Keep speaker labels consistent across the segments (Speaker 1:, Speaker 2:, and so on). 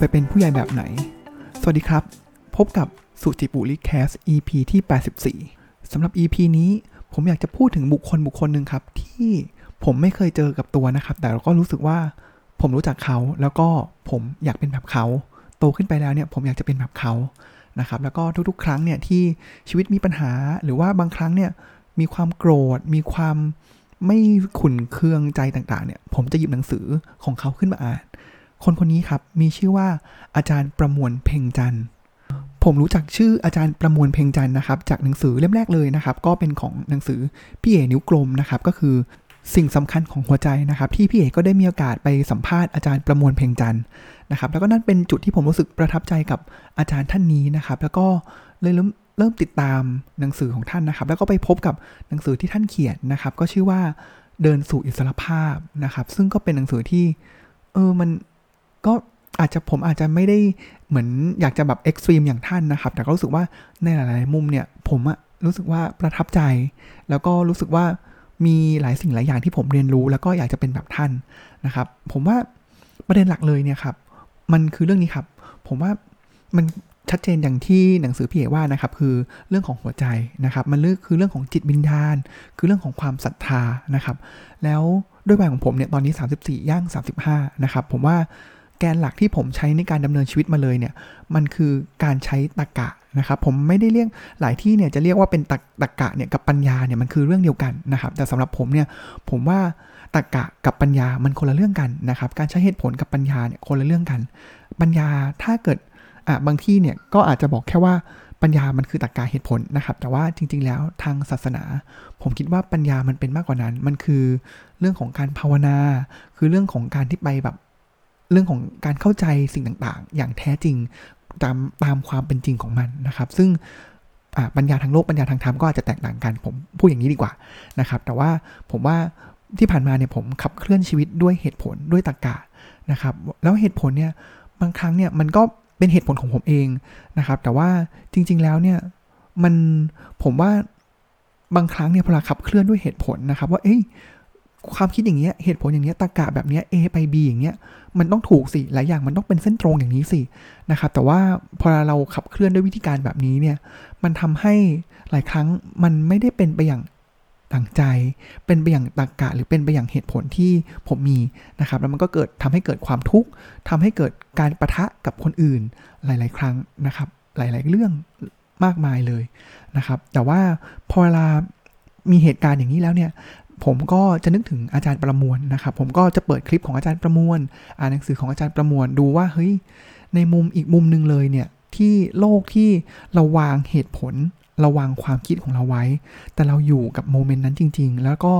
Speaker 1: ไปเป็นผู้ใหญ่แบบไหน สวัสดีครับ พบกับสุจิบุริแคส EP ที่ 84สำหรับ EP นี้ผมอยากจะพูดถึงบุคคลบุคคลหนึ่งครับ ที่ผมไม่เคยเจอกับตัวนะครับ แต่เราก็รู้สึกว่าผมรู้จักเขา แล้วก็ผมอยากเป็นแบบเขา โตขึ้นไปแล้วเนี่ยผมอยากจะเป็นแบบเขานะครับแล้วก็ทุกๆ ครั้งเนี่ยที่ชีวิตมีปัญหา หรือว่าบางครั้งเนี่ยมีความโกรธ มีความไม่ขุนเคืองใจต่างๆเนี่ยผมจะหยิบหนังสือของเขาขึ้นมาอ่าน คนคนนี้ครับมีชื่อว่าอาจารย์ประมวลเพ่งจันทร์ผมรู้จักชื่ออาจารย์ประมวลเพ่งจันทร์นะครับ จากหนังสือเล่มแรกเลยนะครับ ก็เป็นของหนังสือพี่เอ๋นิ้วกลมนะครับก็คือสิ่งสำคัญของหัวใจนะครับ ที่พี่เอ๋ก็ได้มีโอกาสไปสัมภาษณ์อาจารย์ประมวลเพ่งจันทร์นะครับ แล้วก็นั่นเป็นจุดที่ผมรู้สึกประทับใจกับอาจารย์ท่านนี้นะครับ แล้วก็เลยเริ่มเริ่มติดตามหนังสือของท่านนะครับ แล้วก็ไปพบกับหนังสือที่ท่านเขียนนะครับ ก็ชื่อว่าเดินสู่อิสรภาพนะครับ ซึ่งก็เป็นหนังสือที่เออมัน ก็อาจจะผมอาจจะไม่ได้เหมือนอยากจะแบบเอ็กซ์ตรีมอย่างท่านนะครับ แต่ก็รู้สึกว่าในหลาย ๆ มุมเนี่ย ผมอะรู้สึกว่าประทับใจ แล้วก็รู้สึกว่ามีหลายสิ่งหลายอย่างที่ผมเรียนรู้ แล้วก็อยากจะเป็นแบบท่านนะครับ ผมว่าประเด็นหลักเลยเนี่ยครับ มันคือเรื่องนี้ครับ ผมว่ามันชัดเจนอย่างที่หนังสือพี่เอว่านะครับคือเรื่องของหัวใจนะครับ มันเรื่องคือเรื่องของจิตวิญญาณ คือเรื่องของความศรัทธานะครับ แล้วด้วยวัยของผมเนี่ยตอนนี้ 34ย่าง35นะครับผมว่า แกนหลักที่ผมใช้ในการดำเนินชีวิตมาเลยเนี่ย มันคือการใช้ตรกะนะครับ ผมไม่ได้เรียกหลายที่เนี่ยจะเรียกว่าเป็นตรตรกะเนี่ยกับปัญญาเนี่ยมันคือเรื่องเดียวกันนะครับ แต่สำหรับผมเนี่ยผมว่าตรกกะกับปัญญามันคนละเรื่องกันนะครับ การใช้เหตุผลกับปัญญาเนี่ยคนละเรื่องกัน ปัญญาถ้าเกิดอะบางที่เนี่ยก็อาจจะบอกแค่ว่าปัญญามันคือตรรกะเหตุผลนะครับ แต่ว่าจริง ๆ แล้วทางศาสนา ผมคิดว่าปัญญามันเป็นมากกว่านั้น มันคือเรื่องของการภาวนา คือเรื่องของการที่ไปแบบ เรื่องของการเข้าใจสิ่งต่างๆ อย่างแท้จริงตามตามความเป็นจริงของมันนะครับ ซึ่งปัญญาทางโลกปัญญาทางธรรมก็อาจจะแตกต่างกันผมพูดอย่างนี้ดีกว่านะครับ แต่ว่าผมว่าที่ผ่านมาเนี่ยผมขับเคลื่อนชีวิตด้วยเหตุผลด้วยตรรกะนะครับ แล้วเหตุผลเนี่ยบางครั้งเนี่ยมันก็เป็นเหตุผลของผมเองนะครับ แต่ว่าจริง ๆแล้วเนี่ยมันผมว่าบางครั้งเนี่ยพอเราขับเคลื่อนด้วยเหตุผลนะครับ ว่าเอ้ย ความคิดอย่างเงี้ยเหตุผลอย่างเงี้ยตากะแบบเนี้ย A ไป B อย่างเงี้ยมันต้องถูกสิหลายอย่างมันต้องเป็นเส้นตรงอย่างนี้สินะครับแต่ว่าพอเราขับเคลื่อนด้วยวิธีการแบบนี้เนี่ยมันทำให้หลายครั้งมันไม่ได้เป็นไปอย่างต่างใจเป็นไปอย่างตรกะหรือเป็นไปอย่างเหตุผลที่ผมมีนะครับแล้วมันก็เกิดทำให้เกิดความทุกข์ทำให้เกิดการประทะกับคนอื่นหลาย ๆ ครั้งนะครับ หลาย ๆ เรื่องมากมายเลยนะครับ แต่ว่าพอเวลามีเหตุการณ์อย่างนี้แล้วเนี่ย ผมก็จะนึกถึงอาจารย์ประมวลนะครับ ผมก็จะเปิดคลิปของอาจารย์ประมวล อ่านหนังสือของอาจารย์ประมวลดูว่าเฮ้ยในมุมอีกมุมหนึ่งเลยเนี่ยที่โลกที่เราวางเหตุผลเราวางความคิดของเราไว้ แต่เราอยู่กับโมเมนต์นั้นจริง ๆ แล้วก็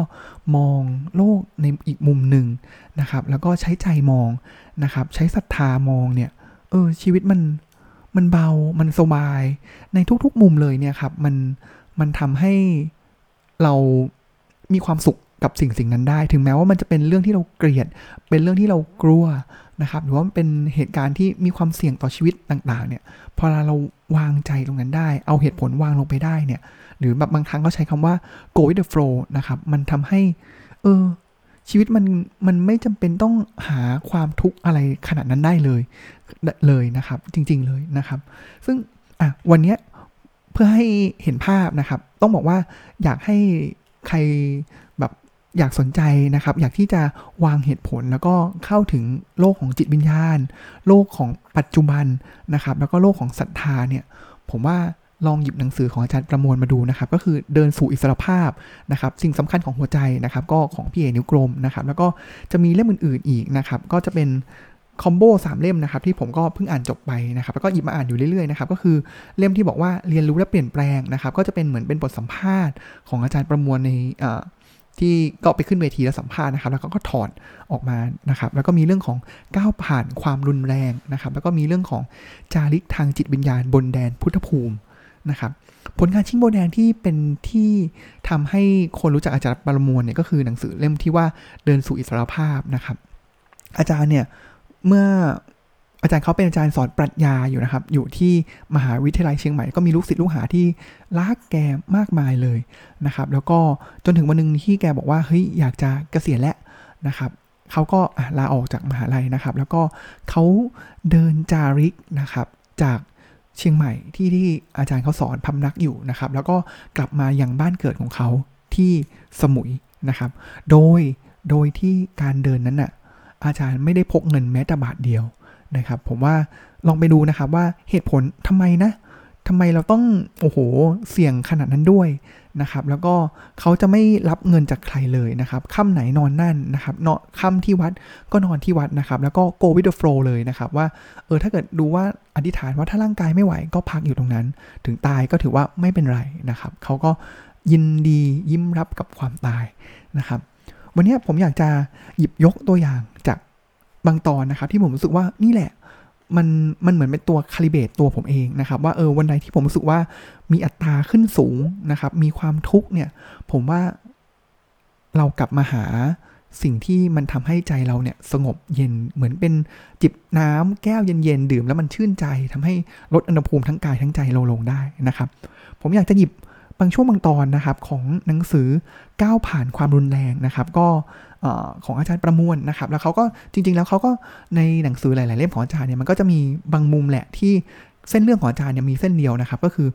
Speaker 1: มองโลกในอีกมุมหนึ่งนะครับ แล้วก็ใช้ใจมองนะครับ ใช้ศรัทธามองเนี่ย เออ ชีวิตมันมันเบา มันสบาย ในทุกๆมุมเลยเนี่ยครับ มันมันทำให้เรา มีความสุขกับสิ่งสิ่งนั้นได้ ถึงแม้ว่ามันจะเป็นเรื่องที่เราเกลียด เป็นเรื่องที่เรากลัวนะครับหรือว่าเป็นเหตุการณ์ที่มีความเสี่ยงต่อชีวิตต่างๆ เนี่ยพอเราวางใจตรงนั้นได้ เอาเหตุผลวางลงไปได้เนี่ยหรือแบบบางครั้งก็ใช้คำว่า go with the flow นะครับมันทำให้เออชีวิตมันมันไม่จำเป็นต้องหาความทุกข์อะไรขนาดนั้นได้เลยเลยนะครับ จริง ๆเลยนะครับ ซึ่งอะวันนี้เพื่อให้เห็นภาพนะครับ ต้องบอกว่าอยากให้ ใครแบบอยากสนใจนะครับ อยากที่จะวางเหตุผลแล้วก็เข้าถึงโลกของจิตวิญญาณ โลกของปัจจุบันนะครับ แล้วก็โลกของศรัทธาเนี่ย ผมว่าลองหยิบหนังสือของอาจารย์ประมวลมาดูนะครับ ก็คือเดินสู่อิสรภาพนะครับ สิ่งสำคัญของหัวใจนะครับ ก็ของพี่เอนิ้วกลมนะครับ แล้วก็จะมีเล่มอื่นๆอีกนะครับ ก็จะเป็น คอมโบสามเล่มนะครับที่ผมก็เพิ่งอ่านจบไปนะครับแล้วก็หยิบมาอ่านอยู่เรื่อยๆนะครับก็คือเล่มที่บอกว่าเรียนรู้และเปลี่ยนแปลงนะครับก็จะเป็นเหมือนเป็นบทสัมภาษณ์ของอาจารย์ประมวลในที่ก็ไปขึ้นเวทีแล้วสัมภาษณ์นะครับแล้วก็ถอดออกมานะครับแล้วก็มีเรื่องของก้าวผ่านความรุนแรงนะครับแล้วก็มีเรื่องของจาริกทางจิตวิญญาณบนแดนพุทธภูมินะครับผลงานชิ้นโบแดงที่เป็นที่ทำให้คนรู้จักอาจารย์ประมวลเนี่ยก็คือหนังสือเล่มที่ว่าเดินสู่อิสรภาพนะครับอาจารย์เนี่ย เมื่ออาจารย์เขาเป็นอาจารย์สอนปรัชญาอยู่นะครับ อยู่ที่มหาวิทยาลัยเชียงใหม่ก็มีลูกศิษย์ลูกหาที่รักแกมากมายเลยนะครับ แล้วก็จนถึงวันหนึ่งที่แกบอกว่าเฮ้ยอยากจะเกษียณแล้วนะครับเขาก็ลาออกจากมหาลัยนะครับ แล้วก็เขาเดินจาริกนะครับ จากเชียงใหม่ที่ที่อาจารย์เขาสอนพำนักอยู่นะครับ แล้วก็กลับมาอยังบ้านเกิดของเขาที่สมุยนะครับ โดยโดยที่การเดินนั้นน่ะ อาจารย์ไม่ได้พกเงินแม้แต่บาทเดียวนะครับ ผมว่าลองไปดูนะครับว่าเหตุผลทำไมนะทำไมเราต้องโอ้โหเสี่ยงขนาดนั้นด้วยนะครับ แล้วก็เขาจะไม่รับเงินจากใครเลยนะครับค่ำไหนนอนนั่นนะครับเนาะค่ำที่วัดก็นอนที่วัดนะครับ แล้วก็ go with the flow เลยนะครับว่าเออถ้าเกิดดูว่าอธิษฐานว่าถ้าร่างกายไม่ไหวก็พักอยู่ตรงนั้น ถึงตายก็ถือว่าไม่เป็นไรนะครับเขาก็ยินดียิ้มรับกับความตายนะครับ วันนี้ผมอยากจะหยิบยกตัวอย่างจากบางตอนนะครับ ที่ผมรู้สึกว่านี่แหละ มันมันเหมือนเป็นตัวคาลิเบตตัวผมเองนะครับ ว่าเออวันใดที่ผมรู้สึกว่ามีอัตราขึ้นสูงนะครับ มีความทุกข์เนี่ย ผมว่าเรากลับมาหาสิ่งที่มันทำให้ใจเราเนี่ยสงบเย็นเหมือนเป็นจิบน้ำแก้วเย็นๆดื่มแล้วมันชื่นใจทำให้ลดอุณหภูมิทั้งกายทั้งใจเราลงได้นะครับ ผมอยากจะหยิบ บางช่วงบางตอนนะครับของหนังสือก้าวผ่านความรุนแรงนะครับ ก็ของอาจารย์ประมวลนะครับ แล้วเขาก็จริง ๆ แล้วเขาก็ในหนังสือหลาย ๆ เล่มของอาจารย์เนี่ยมันก็จะมีบางมุมแหละที่เส้นเรื่องของอาจารย์เนี่ยมีเส้นเดียวนะครับ ก็คือ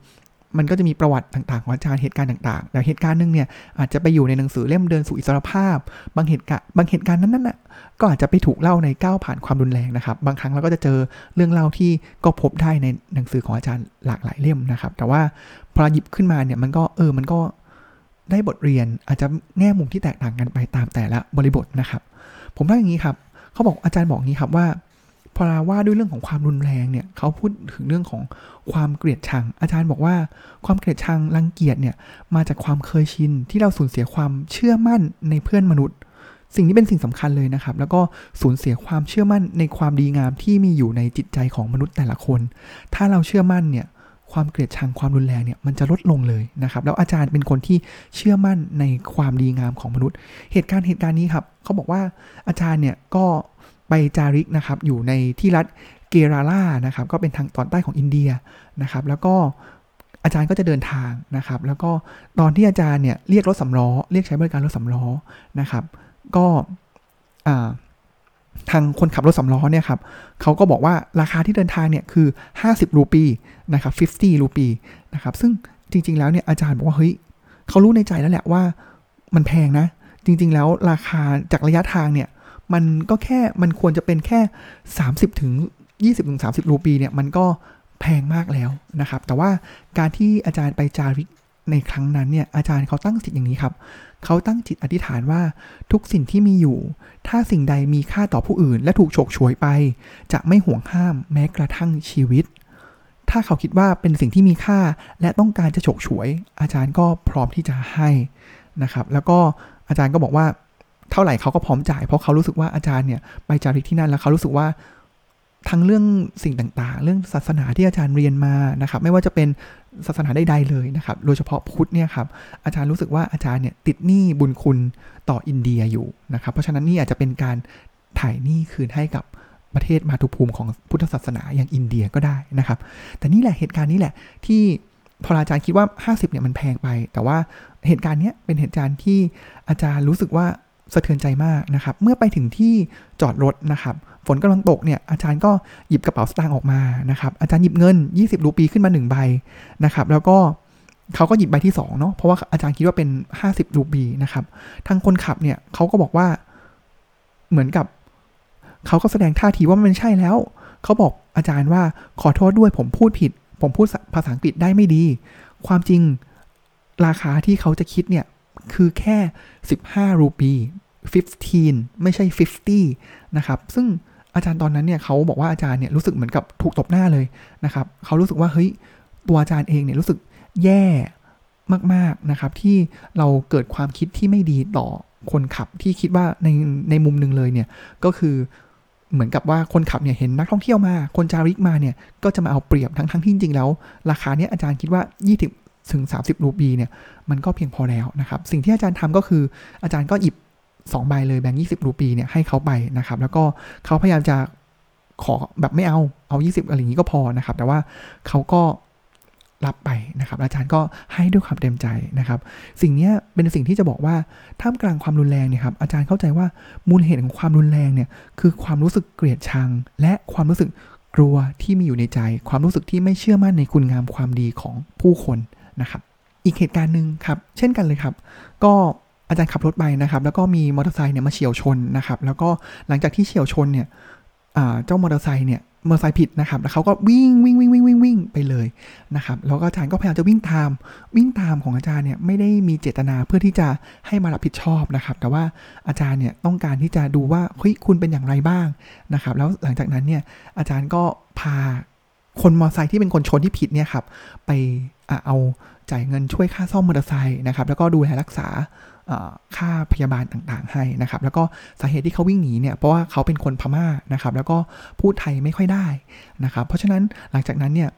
Speaker 1: มันก็จะมีประวัติต่างๆของอาจารย์เหตุการณ์ต่างๆแต่เหตุการณ์นึงเนี่ยอาจจะไปอยู่ในหนังสือเล่มเดินสู่อิสรภาพ บางเหตุการณ์บางเหตุการณ์นั้นน่ะก็อาจจะไปถูกเล่าในก้าวผ่านความรุนแรงนะครับ บางครั้งเราก็จะเจอเรื่องเล่าที่ก็พบได้ในหนังสือของอาจารย์หลากหลายเล่มนะครับ แต่ว่า พอหยิบขึ้นมาเนี่ยมันก็เออมันก็ได้บทเรียนอาจจะแง่มุมที่แตกต่างกันไปตามแต่ละบริบทนะครับ ผมว่าอย่างนี้ครับเขาบอกอาจารย์บอกงี้ครับว่าพอเราว่าด้วยเรื่องของความรุนแรงเนี่ยเขาพูดถึงเรื่องของความเกลียดชัง อาจารย์บอกว่าความเกลียดชังรังเกียจเนี่ยมาจากความเคยชินที่เราสูญเสียความเชื่อมั่นในเพื่อนมนุษย์ สิ่งนี้เป็นสิ่งสำคัญเลยนะครับ แล้วก็สูญเสียความเชื่อมั่นในความดีงามที่มีอยู่ในจิตใจของมนุษย์แต่ละคน ถ้าเราเชื่อมั่นเนี่ย ความเกลียดชังความรุนแรงเนี่ยมันจะลดลงเลยนะครับ แล้วอาจารย์เป็นคนที่เชื่อมั่นในความดีงามของมนุษย์ เหตุการณ์เหตุการณ์นี้ครับเขาบอกว่าอาจารย์เนี่ยก็ไปจาริกนะครับอยู่ในที่รัฐเกราลานะครับก็เป็นทางตอนใต้ของอินเดียนะครับ แล้วก็อาจารย์ก็จะเดินทางนะครับ แล้วก็ตอนที่อาจารย์เนี่ยเรียกรถสำล้อเรียกใช้บริการรถสำล้อนะครับ ก็อ่า ทางคนขับรถสำล้อเนี่ยครับเขาก็บอกว่าราคาที่เดินทางเนี่ยคือ 50 รูปีนะครับ50 รูปีนะครับซึ่งจริง ๆ แล้วเนี่ยอาจารย์บอกว่าเฮ้ยเขารู้ในใจแล้วแหละว่ามันแพงนะ จริง ๆ แล้วราคาจากระยะทางเนี่ยมันก็แค่มันควรจะเป็นแค่ 30ถึง20ถึง30 รูปีเนี่ยมันก็แพงมากแล้วนะครับ แต่ว่าการที่อาจารย์ไปจาริก ในครั้งนั้นเนี่ยอาจารย์เขาตั้งจิตอย่างนี้ครับ เขาตั้งจิตอธิษฐานว่าทุกสิ่งที่มีอยู่ ถ้าสิ่งใดมีค่าต่อผู้อื่น และถูกฉกฉวยไป จะไม่ห่วงห้ามแม้กระทั่งชีวิต ถ้าเขาคิดว่าเป็นสิ่งที่มีค่าและต้องการจะฉกฉวย อาจารย์ก็พร้อมที่จะให้นะครับ แล้วก็อาจารย์ก็บอกว่าเท่าไหร่เขาก็พร้อมจ่ายเพราะเขารู้สึกว่าอาจารย์เนี่ยไปจาริกที่นั่นแล้วเขารู้สึกว่า ทั้งเรื่องสิ่งต่างๆ เรื่องศาสนาที่อาจารย์เรียนมานะครับ ไม่ว่าจะเป็นศาสนาใดๆเลยนะครับ โดยเฉพาะพุทธเนี่ยครับ อาจารย์รู้สึกว่าอาจารย์เนี่ยติดหนี้บุญคุณต่ออินเดียอยู่นะครับ เพราะฉะนั้นนี่อาจจะเป็นการถ่ายหนี้คืนให้กับประเทศมาตุภูมิของพุทธศาสนาอย่างอินเดียก็ได้นะครับ แต่นี่แหละเหตุการณ์นี้แหละที่พออาจารย์คิดว่า 50เนี่ยมันแพงไป แต่ว่าเหตุการณ์นี้เป็นเหตุการณ์ที่อาจารย์รู้สึกว่าสะเทือนใจมากนะครับ เมื่อไปถึงที่จอดรถนะครับ ฝนกำลังตกเนี่ยอาจารย์ก็หยิบกระเป๋าสตางค์ออกมานะครับอาจารย์หยิบเงิน 20รูปีขึ้นมา1ใบนะครับแล้วก็เขาก็หยิบใบที่2เนาะเพราะว่าอาจารย์คิดว่าเป็น 50รูปีนะครับทางคนขับเนี่ยเขาก็บอกว่าเหมือนกับเขาก็แสดงท่าทีว่ามันไม่ใช่แล้ว เขาบอกอาจารย์ว่าขอโทษด้วยผมพูดผิด ผมพูดภาษาอังกฤษได้ไม่ดี ความจริงราคาที่เขาจะคิดเนี่ยคือแค่ 15 รูปี 15 ไม่ใช่ 50 นะครับ ซึ่ง อาจารย์ตอนนั้นเนี่ยเขาบอกว่าอาจารย์เนี่ยรู้สึกเหมือนกับถูกตบหน้าเลยนะครับเขารู้สึกว่าเฮ้ยตัวอาจารย์เองเนี่ยรู้สึกแย่มากๆนะครับ ที่เราเกิดความคิดที่ไม่ดีต่อคนขับที่คิดว่าในในมุมหนึ่งเลยเนี่ยก็คือเหมือนกับว่าคนขับเนี่ยเห็นนักท่องเที่ยวมา คนจาริกมาเนี่ยก็จะมาเอาเปรียบทั้งทั้งที่จริงแล้ว ราคาเนี้ยอาจารย์คิดว่า 20 ถึง 30 รูปีเนี่ยมันก็เพียงพอแล้วนะครับ สิ่งที่อาจารย์ทำก็คืออาจารย์ก็หยิบ 2ใบเลยแบ่ง20รูปีเนี่ยให้เขาไปนะครับ แล้วก็เขาพยายามจะขอแบบไม่เอาเอา 20 อะไรอย่างนี้ก็พอนะครับ แต่ว่าเขาก็รับไปนะครับ อาจารย์ก็ให้ด้วยความเต็มใจนะครับ สิ่งนี้เป็นสิ่งที่จะบอกว่าท่ามกลางความรุนแรงเนี่ยครับอาจารย์เข้าใจว่ามูลเหตุของความรุนแรงเนี่ยคือความรู้สึกเกลียดชัง และความรู้สึกกลัวที่มีอยู่ในใจ ความรู้สึกที่ไม่เชื่อมั่นในคุณงามความดีของผู้คนนะครับ อีกเหตุการณ์หนึ่งครับ เช่นกันเลยครับ ก็ อาจารย์ขับรถไปนะครับ แล้วก็มีมอเตอร์ไซค์เนี่ยมาเฉียวชนนะครับ แล้วก็หลังจากที่เฉียวชนเนี่ยเจ้ามอเตอร์ไซค์เนี่ยมอเตอร์ไซค์ผิดนะครับ แล้วเขาก็วิ่งวิ่งวิ่งวิ่งวิ่งวิ่งไปเลยนะครับ แล้วก็อาจารย์ก็พยายามจะวิ่งตาม วิ่งตามของอาจารย์เนี่ยไม่ได้มีเจตนาเพื่อที่จะให้มารับผิดชอบนะครับ แต่ว่าอาจารย์เนี่ยต้องการที่จะดูว่าเฮ้ยคุณเป็นอย่างไรบ้างนะครับ แล้วหลังจากนั้นเนี่ยอาจารย์ก็พาคนมอเตอร์ไซค์ที่เป็นคนชนที่ผิดเนี่ยครับไปเอาจ่ายเงินช่วยค่าซ่อมมอเตอร์ไซค์นะครับ แล้วก็ดูแลรักษา ค่าพยาบาลต่างๆให้นะครับ แล้วก็สาเหตุที่เขาวิ่งหนีเนี่ยเพราะว่าเขาเป็นคนพม่านะครับ แล้วก็พูดไทยไม่ค่อยได้นะครับ เพราะฉะนั้นหลังจากนั้นเนี่ย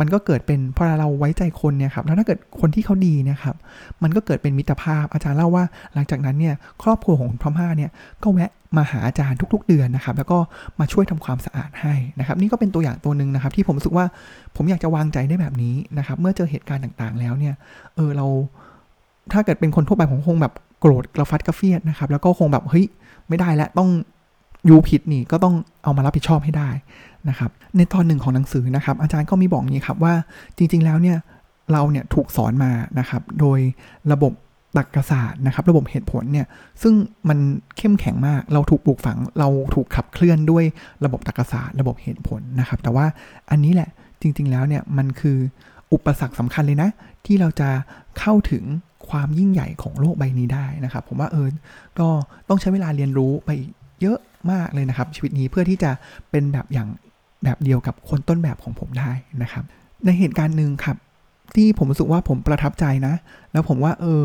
Speaker 1: มันก็เกิดเป็นพอเราไว้ใจคนเนี่ยครับแล้วถ้าเกิดคนที่เขาดีนะครับ มันก็เกิดเป็นมิตรภาพอาจารย์เล่าว่า หลังจากนั้นเนี่ยครอบครัวของพม่าเนี่ยก็แวะมาหาอาจารย์ทุก ๆ เดือนนะครับ แล้วก็มาช่วยทำความสะอาดให้นะครับ นี่ก็เป็นตัวอย่างตัวหนึ่งนะครับ ที่ผมรู้สึกว่าผมอยากจะวางใจได้แบบนี้นะครับ เมื่อเจอเหตุการณ์ต่างๆ แล้วเนี่ยเออเรา ถ้าเกิดเป็นคนทั่วไปผมคงแบบโกรธกระฟัดกระเฟียดนะครับ แล้วก็คงแบบเฮ้ยไม่ได้แล้วต้องยูผิดนี่ก็ต้องเอามารับผิดชอบให้ได้นะครับ ในตอนหนึ่งของหนังสือนะครับ อาจารย์ก็มีบอกนี้ครับว่าจริง ๆ แล้วเนี่ยเราเนี่ยถูกสอนมานะครับ โดยระบบตรรกศาสตร์นะครับ ระบบเหตุผลเนี่ยซึ่งมันเข้มแข็งมาก เราถูกปลูกฝัง เราถูกขับเคลื่อนด้วยระบบตรรกศาสตร์ ระบบเหตุผลนะครับ แต่ว่าอันนี้แหละจริง ๆ แล้วเนี่ยมันคือ อุปสรรคสำคัญเลยนะ ที่เราจะเข้าถึงความยิ่งใหญ่ของโลกใบนี้ได้นะครับ ผมว่าเออก็ต้องใช้เวลาเรียนรู้ไปเยอะมากเลยนะครับ ชีวิตนี้เพื่อที่จะเป็นแบบอย่างแบบเดียวกับคนต้นแบบของผมได้นะครับ ในเหตุการณ์หนึ่งครับ ที่ผมรู้สึกว่าผมประทับใจนะ แล้วผมว่าเออ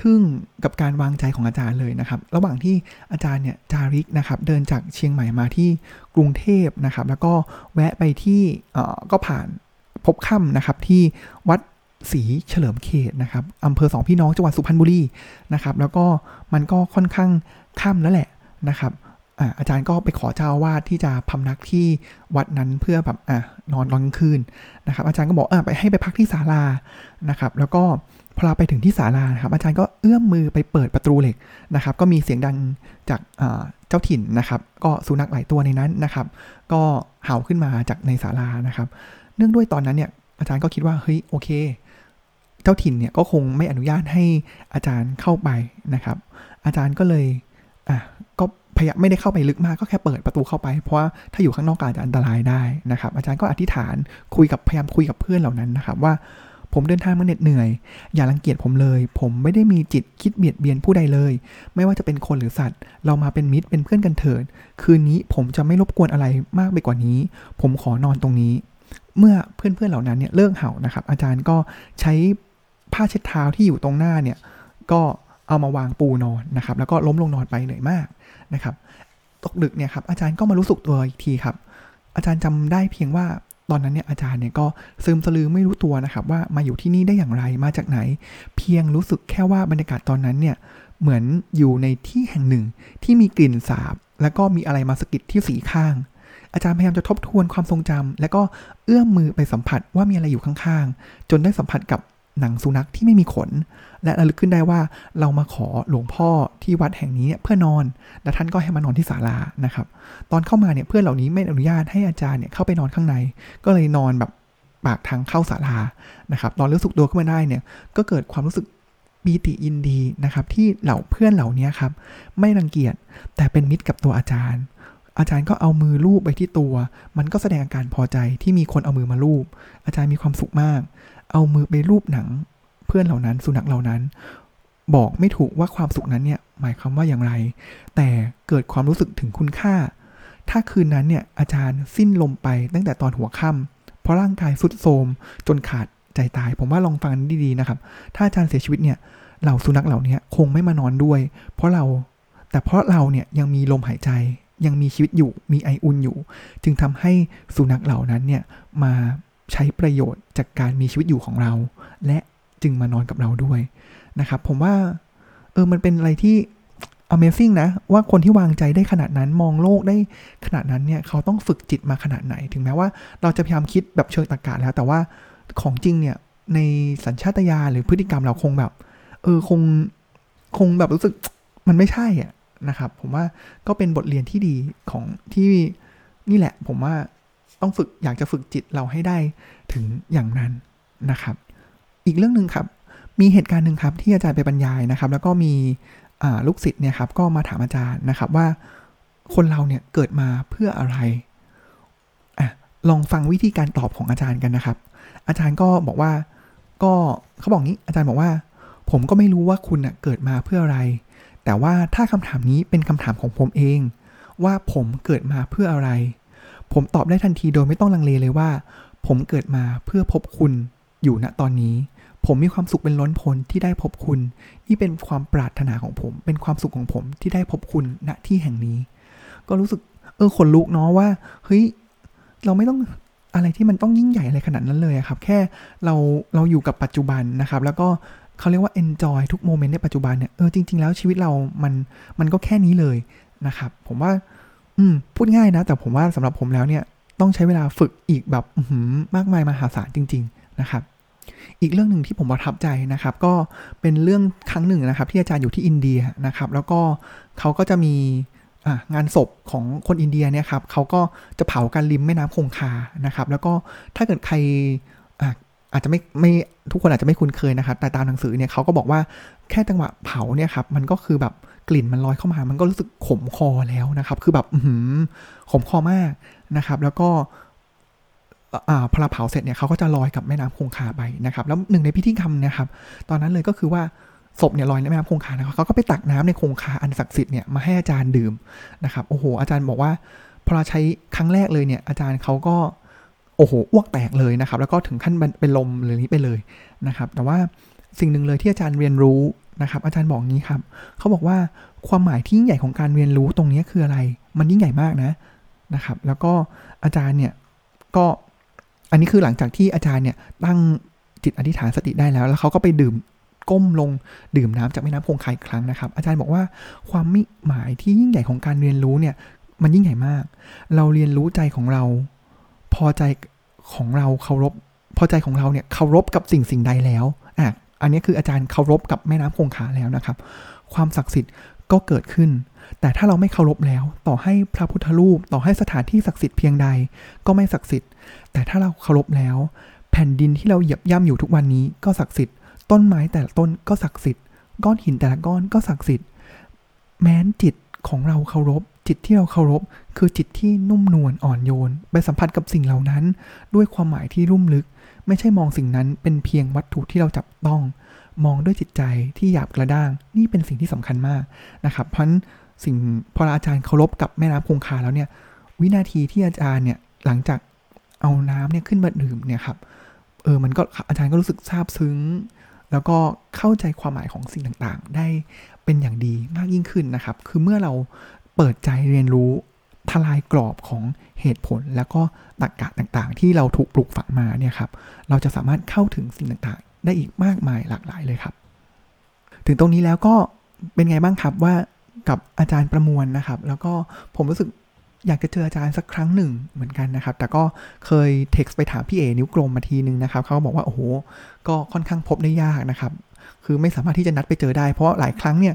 Speaker 1: ทึ่งกับการวางใจของอาจารย์เลยนะครับ ระหว่างที่อาจารย์เนี่ยจาริกนะครับ เดินจากเชียงใหม่มาที่กรุงเทพนะครับ แล้วก็แวะไปที่เออก็ผ่าน พบค่ำนะครับที่วัดศรีเฉลิมเขตนะครับอำเภอสองพี่น้องจังหวัดสุพรรณบุรีนะครับ แล้วก็มันก็ค่อนข้างค่ำแล้วแหละนะครับอาจารย์ก็ไปขอเจ้าวาดที่จะพำนักที่วัดนั้นเพื่อแบบอ่านอนกลางคืนนะครับ อาจารย์ก็บอกอ่าไปให้ไปพักที่ศาลานะครับ แล้วก็พอเราไปถึงที่ศาลาครับ อาจารย์ก็เอื้อมมือไปเปิดประตูเหล็กนะครับ ก็มีเสียงดังจากเจ้าถิ่นนะครับ ก็สุนัขหลายตัวในนั้นนะครับ ก็เห่าขึ้นมาจากในศาลานะครับ เนื่องด้วยตอนนั้นเนี่ยอาจารย์ก็คิดว่าเฮ้ยโอเค เจ้าถิ่นเนี่ยก็คงไม่อนุญาตให้อาจารย์เข้าไปนะครับ อาจารย์ก็เลยอะก็พยายามไม่ได้เข้าไปลึกมากก็แค่เปิดประตูเข้าไป เพราะว่าถ้าอยู่ข้างนอกอาจจะอันตรายได้นะครับ อาจารย์ก็อธิษฐานคุยกับพยายามคุยกับเพื่อนเหล่านั้นนะครับว่าผมเดินทางมาเหน็ดเหนื่อย อย่ารังเกียจผมเลย ผมไม่ได้มีจิตคิดเบียดเบียนผู้ใดเลย ไม่ว่าจะเป็นคนหรือสัตว์ เรามาเป็นมิตรเป็นเพื่อนกันเถิด คืนนี้ผมจะไม่รบกวนอะไรมากไปกว่านี้ ผมขอนอนตรงนี้ เมื่อเพื่อนๆเหล่านั้นเนี่ยเลิกเห่านะครับ อาจารย์ก็ใช้ผ้าเช็ดเท้าที่อยู่ตรงหน้าเนี่ยก็เอามาวางปูนอนนะครับ แล้วก็ล้มลงนอนไปเหนื่อยมากนะครับ ตกดึกเนี่ยครับอาจารย์ก็มารู้สึกตัวอีกทีครับ อาจารย์จำได้เพียงว่าตอนนั้นเนี่ยอาจารย์เนี่ยก็ซึมสลือไม่รู้ตัวนะครับ ว่ามาอยู่ที่นี่ได้อย่างไรมาจากไหน เพียงรู้สึกแค่ว่าบรรยากาศตอนนั้นเนี่ยเหมือนอยู่ในที่แห่งหนึ่งที่มีกลิ่นสาบ แล้วก็มีอะไรมาสะกิดที่สีข้าง อาจารย์พยายามจะทบทวนความทรงจำแล้วก็เอื้อมมือไปสัมผัสว่ามีอะไรอยู่ข้างๆ จนได้สัมผัสกับหนังสุนัขที่ไม่มีขน และระลึกขึ้นได้ว่าเรามาขอหลวงพ่อที่วัดแห่งนี้เพื่อนอน และท่านก็ให้มานอนที่ศาลานะครับ ตอนเข้ามาเนี่ยเพื่อนเหล่านี้ไม่อนุญาตให้อาจารย์เนี่ยเข้าไปนอนข้างใน ก็เลยนอนแบบปากทางเข้าศาลานะครับตอนรู้สึกตัวขึ้นมาได้เนี่ยก็เกิดความรู้สึกปีติอินดีนะครับที่เหล่าเพื่อนเหล่านี้ครับไม่รังเกียจแต่เป็นมิตรกับตัวอาจารย์ อาจารย์ก็เอามือลูบไปที่ตัว มันก็แสดงอาการพอใจที่มีคนเอามือมาลูบ อาจารย์มีความสุขมาก เอามือไปรูปหนัง เพื่อนเหล่านั้นสุนัขเหล่านั้น บอกไม่ถูกว่าความสุขนั้นเนี่ยหมายความว่าอย่างไร แต่เกิดความรู้สึกถึงคุณค่า ถ้าคืนนั้นเนี่ยอาจารย์สิ้นลมไปตั้งแต่ตอนหัวค่ำเพราะร่างกายสุดโทมจนขาดใจตาย ผมว่าลองฟังดีๆนะครับ ถ้าอาจารย์เสียชีวิตเนี่ยเหล่าสุนัขเหล่านี้คงไม่มานอนด้วย เพราะเราแต่เพราะเราเนี่ยยังมีลมหายใจ ยังมีชีวิตอยู่มีไออุ่นอยู่ จึงทำให้สุนัขเหล่านั้นเนี่ยมาใช้ประโยชน์จากการมีชีวิตอยู่ของเรา และจึงมานอนกับเราด้วยนะครับ ผมว่าเออมันเป็นอะไรที่ Amazing นะ ว่าคนที่วางใจได้ขนาดนั้นมองโลกได้ขนาดนั้นเนี่ยเขาต้องฝึกจิตมาขนาดไหน ถึงแม้ว่าเราจะพยายามคิดแบบเชิงตรรกะแล้ว แต่ว่าของจริงเนี่ยในสัญชาตญาณหรือพฤติกรรมเราคงแบบ เออคงคงแบบรู้สึกมันไม่ใช่อะ นะครับ ผมว่าก็เป็นบทเรียนที่ดีของที่นี่แหละ ผมว่าต้องฝึกอยากจะฝึกจิตเราให้ได้ถึงอย่างนั้นนะครับ อีกเรื่องหนึ่งครับ มีเหตุการณ์หนึ่งครับที่อาจารย์ไปบรรยายนะครับ แล้วก็มีลูกศิษย์เนี่ยครับก็มาถามอาจารย์นะครับว่าคนเราเนี่ยเกิดมาเพื่ออะไรอะลองฟังวิธีการตอบของอาจารย์กันนะครับ อาจารย์ก็บอกว่าก็เขาบอกงี้อาจารย์บอกว่า ผมก็ไม่รู้ว่าคุณเกิดมาเพื่ออะไร แต่ว่าถ้าคำถามนี้เป็นคำถามของผมเอง ว่าผมเกิดมาเพื่ออะไร ผมตอบได้ทันทีโดยไม่ต้องลังเลเลยว่า ผมเกิดมาเพื่อพบคุณอยู่ณตอนนี้ ผมมีความสุขเป็นล้นพ้นที่ได้พบคุณ นี่เป็นความปรารถนาของผม เป็นความสุขของผมที่ได้พบคุณณที่แห่งนี้ ก็รู้สึกเออขนลุกเนาะว่าเฮ้ยเราไม่ต้องอะไรที่มันต้องยิ่งใหญ่อะไรขนาดนั้นเลยครับ แค่เราเราอยู่กับปัจจุบันนะครับ แล้วก็ เขาเรียกว่า enjoy ทุกโมเมนต์ในปัจจุบันเนี่ยเออจริง ๆ แล้วชีวิตเรามันมันก็แค่นี้เลยนะครับ ผมว่าอืมพูดง่ายนะ แต่ผมว่าสำหรับผมแล้วเนี่ยต้องใช้เวลาฝึกอีกแบบมากมายมหาศาลจริง ๆ นะครับ อีกเรื่องหนึ่งที่ผมประทับใจนะครับ ก็เป็นเรื่องครั้งหนึ่งนะครับ ที่อาจารย์อยู่ที่อินเดียนะครับ แล้วก็เขาก็จะมีงานศพของคนอินเดียเนี่ยครับเขาก็จะเผากันริมแม่น้ำคงคานะครับ แล้วก็ถ้าเกิดใคร อาจจะไม่ไม่ทุกคนอาจจะไม่คุ้นเคยนะครับ แต่ตามหนังสือเนี่ยเขาก็บอกว่าแค่จังหวะเผาเนี่ยครับมันก็คือแบบกลิ่นมันลอยเข้ามา มันก็รู้สึกขมคอแล้วนะครับ คือแบบหืมขมคอมากนะครับ แล้วก็พอเผาเสร็จเนี่ยเขาก็จะลอยกับแม่น้ำคงคาไปนะครับ แล้วหนึ่งในพิธีกรรมนะครับ ตอนนั้นเลยก็คือว่าศพเนี่ยลอยในแม่น้ำคงคานะครับเขาก็ไปตักน้ำในคงคาอันศักดิ์สิทธิ์เนี่ยมาให้อาจารย์ดื่มนะครับ โอ้โห อาจารย์บอกว่าพอเราใช้ครั้งแรกเลยเนี่ยอาจารย์เขาก็ โอ้โหอ้วกแตกเลยนะครับ แล้วก็ถึงขั้นเป็นลมเลยนี้ไปเลยนะครับ แต่ว่าสิ่งหนึ่งเลยที่อาจารย์เรียนรู้นะครับ อาจารย์บอกงี้ครับเขาบอกว่าความหมายที่ยิ่งใหญ่ของการเรียนรู้ตรงนี้คืออะไร มันยิ่งใหญ่มากนะนะครับ แล้วก็อาจารย์เนี่ยก็อันนี้คือหลังจากที่อาจารย์เนี่ยตั้งจิตอธิษฐานสติได้แล้ว แล้วเขาก็ไปดื่มก้มลงดื่มน้ำจากแม่น้ำคงคาอีกครั้งนะครับ อาจารย์บอกว่าความมิหมายที่ยิ่งใหญ่ของการเรียนรู้เนี่ยมันยิ่งใหญ่มาก เราเรียนรู้ใจของเรา พอใจ ของเราเคารพพอใจของเราเนี่ยเคารพกับสิ่งสิ่งใดแล้วอะอันนี้คืออาจารย์เคารพกับแม่น้ำคงคาแล้วนะครับ ความศักดิ์สิทธิ์ก็เกิดขึ้น แต่ถ้าเราไม่เคารพแล้ว ต่อให้พระพุทธรูป ต่อให้สถานที่ศักดิ์สิทธิ์เพียงใด ก็ไม่ศักดิ์สิทธิ์ แต่ถ้าเราเคารพแล้ว แผ่นดินที่เราเหยียบย่ำอยู่ทุกวันนี้ก็ศักดิ์สิทธิ์ ต้นไม้แต่ละต้นก็ศักดิ์สิทธิ์ ก้อนหินแต่ละก้อนก็ศักดิ์สิทธิ์ แม้นจิตของเราเคารพ จิตที่เราเคารพ คือจิตที่นุ่มนวลอ่อนโยน ไปสัมผัสกับสิ่งเหล่านั้น ด้วยความหมายที่รุ่มลึก ไม่ใช่มองสิ่งนั้นเป็นเพียงวัตถุที่เราจับต้อง มองด้วยจิตใจที่หยาบกระด้าง นี่เป็นสิ่งที่สำคัญมากนะครับ เพราะสิ่งพออาจารย์เคารพกับแม่น้ำคงคาแล้วเนี่ย วินาทีที่อาจารย์เนี่ยหลังจากเอาน้ำเนี่ยขึ้นมาดื่มเนี่ยครับ เออ มันก็อาจารย์ก็รู้สึกซาบซึ้ง แล้วก็เข้าใจความหมายของสิ่งต่างๆ ได้เป็นอย่างดีมากยิ่งขึ้นนะครับ คือเมื่อเรา เปิดใจเรียนรู้ทลายกรอบของเหตุผลแล้วก็ตรรกะต่างๆ ที่เราถูกปลูกฝังมาเนี่ยครับ เราจะสามารถเข้าถึงสิ่งต่างๆ ได้อีกมากมายหลากหลายเลยครับ ถึงตรงนี้แล้วก็เป็นไงบ้างครับว่ากับอาจารย์ประมวลนะครับ แล้วก็ผมรู้สึกอยากจะเจออาจารย์สักครั้งหนึ่งเหมือนกันนะครับ แต่ก็เคยเท็กซ์ไปถามพี่เอนิ้วกลมมาทีนึงนะครับเขาบอกว่าโอ้โหก็ค่อนข้างพบได้ยากนะครับ คือไม่สามารถที่จะนัดไปเจอได้ เพราะหลายครั้งเนี่ย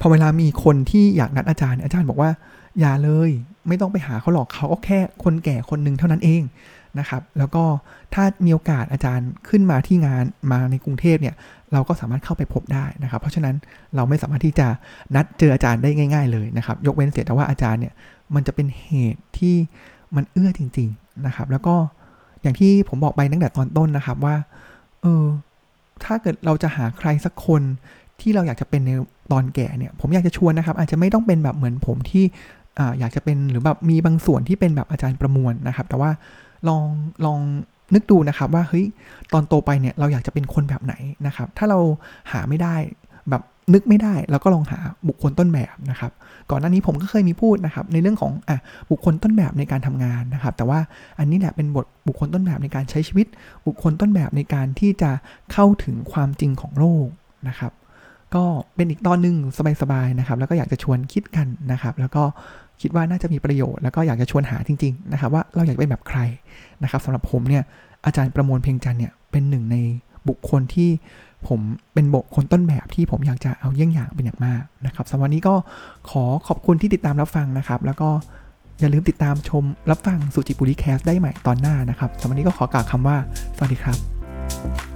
Speaker 1: พอเวลามีคนที่อยากนัดอาจารย์ อาจารย์บอกว่า อย่าเลย ไม่ต้องไปหาเขาหรอกเขาก็แค่คนแก่คนหนึ่งเท่านั้นเองนะครับ แล้วก็ถ้ามีโอกาสอาจารย์ขึ้นมาที่งานมาในกรุงเทพเนี่ย เราก็สามารถเข้าไปพบได้นะครับ เพราะฉะนั้นเราไม่สามารถที่จะนัดเจออาจารย์ได้ง่าย ๆ เลยนะครับ ยกเว้นเสียแต่ว่าอาจารย์เนี่ยมันจะเป็นเหตุที่มันเอื้อจริง ๆนะครับ แล้วก็อย่างที่ผมบอกไปตั้งแต่ตอนต้นนะครับว่า เออ ถ้าเกิดเราจะหาใครสักคน ที่เราอยากจะเป็นในตอนแก่เนี่ย ผมอยากจะชวนนะครับ อาจจะไม่ต้องเป็นแบบเหมือนผมที่อยากจะเป็นหรือแบบมีบางส่วนที่เป็นแบบอาจารย์ประมวลนะครับ แต่ว่าลองลองนึกดูนะครับว่าเฮ้ยตอนโตไปเนี่ยเราอยากจะเป็นคนแบบไหนนะครับ ถ้าเราหาไม่ได้แบบนึกไม่ได้เราก็ลองหาบุคคลต้นแบบนะครับ ก่อนหน้านี้ผมก็เคยมีพูดนะครับ ในเรื่องของอะบุคคลต้นแบบในการทำงานนะครับ แต่ว่าอันนี้แหละเป็นบทบุคคลต้นแบบในการใช้ชีวิต บุคคลต้นแบบในการที่จะเข้าถึงความจริงของโลกนะครับ ก็เป็นอีกตอนหนึ่งสบายๆนะครับ แล้วก็อยากจะชวนคิดกันนะครับ แล้วก็คิดว่าน่าจะมีประโยชน์ แล้วก็อยากจะชวนหาจริงๆนะครับ ว่าเราอยากเป็นแบบใครนะครับสำหรับผมเนี่ยอาจารย์ประมวลเพียงจันเนี่ยเป็นหนึ่งในบุคคลที่ผมเป็นบุคคลต้นแบบที่ผมอยากจะเอาเยี่ยงอย่างเป็นอย่างมากนะครับสำหรับวันนี้ก็ขอขอบคุณที่ติดตามรับฟังนะครับ แล้วก็อย่าลืมติดตามชมรับฟังสุจิบุรีแคสได้ใหม่ตอนหน้านะครับสำหรับวันนี้ก็ขอกล่าวคำว่า สวัสดีครับ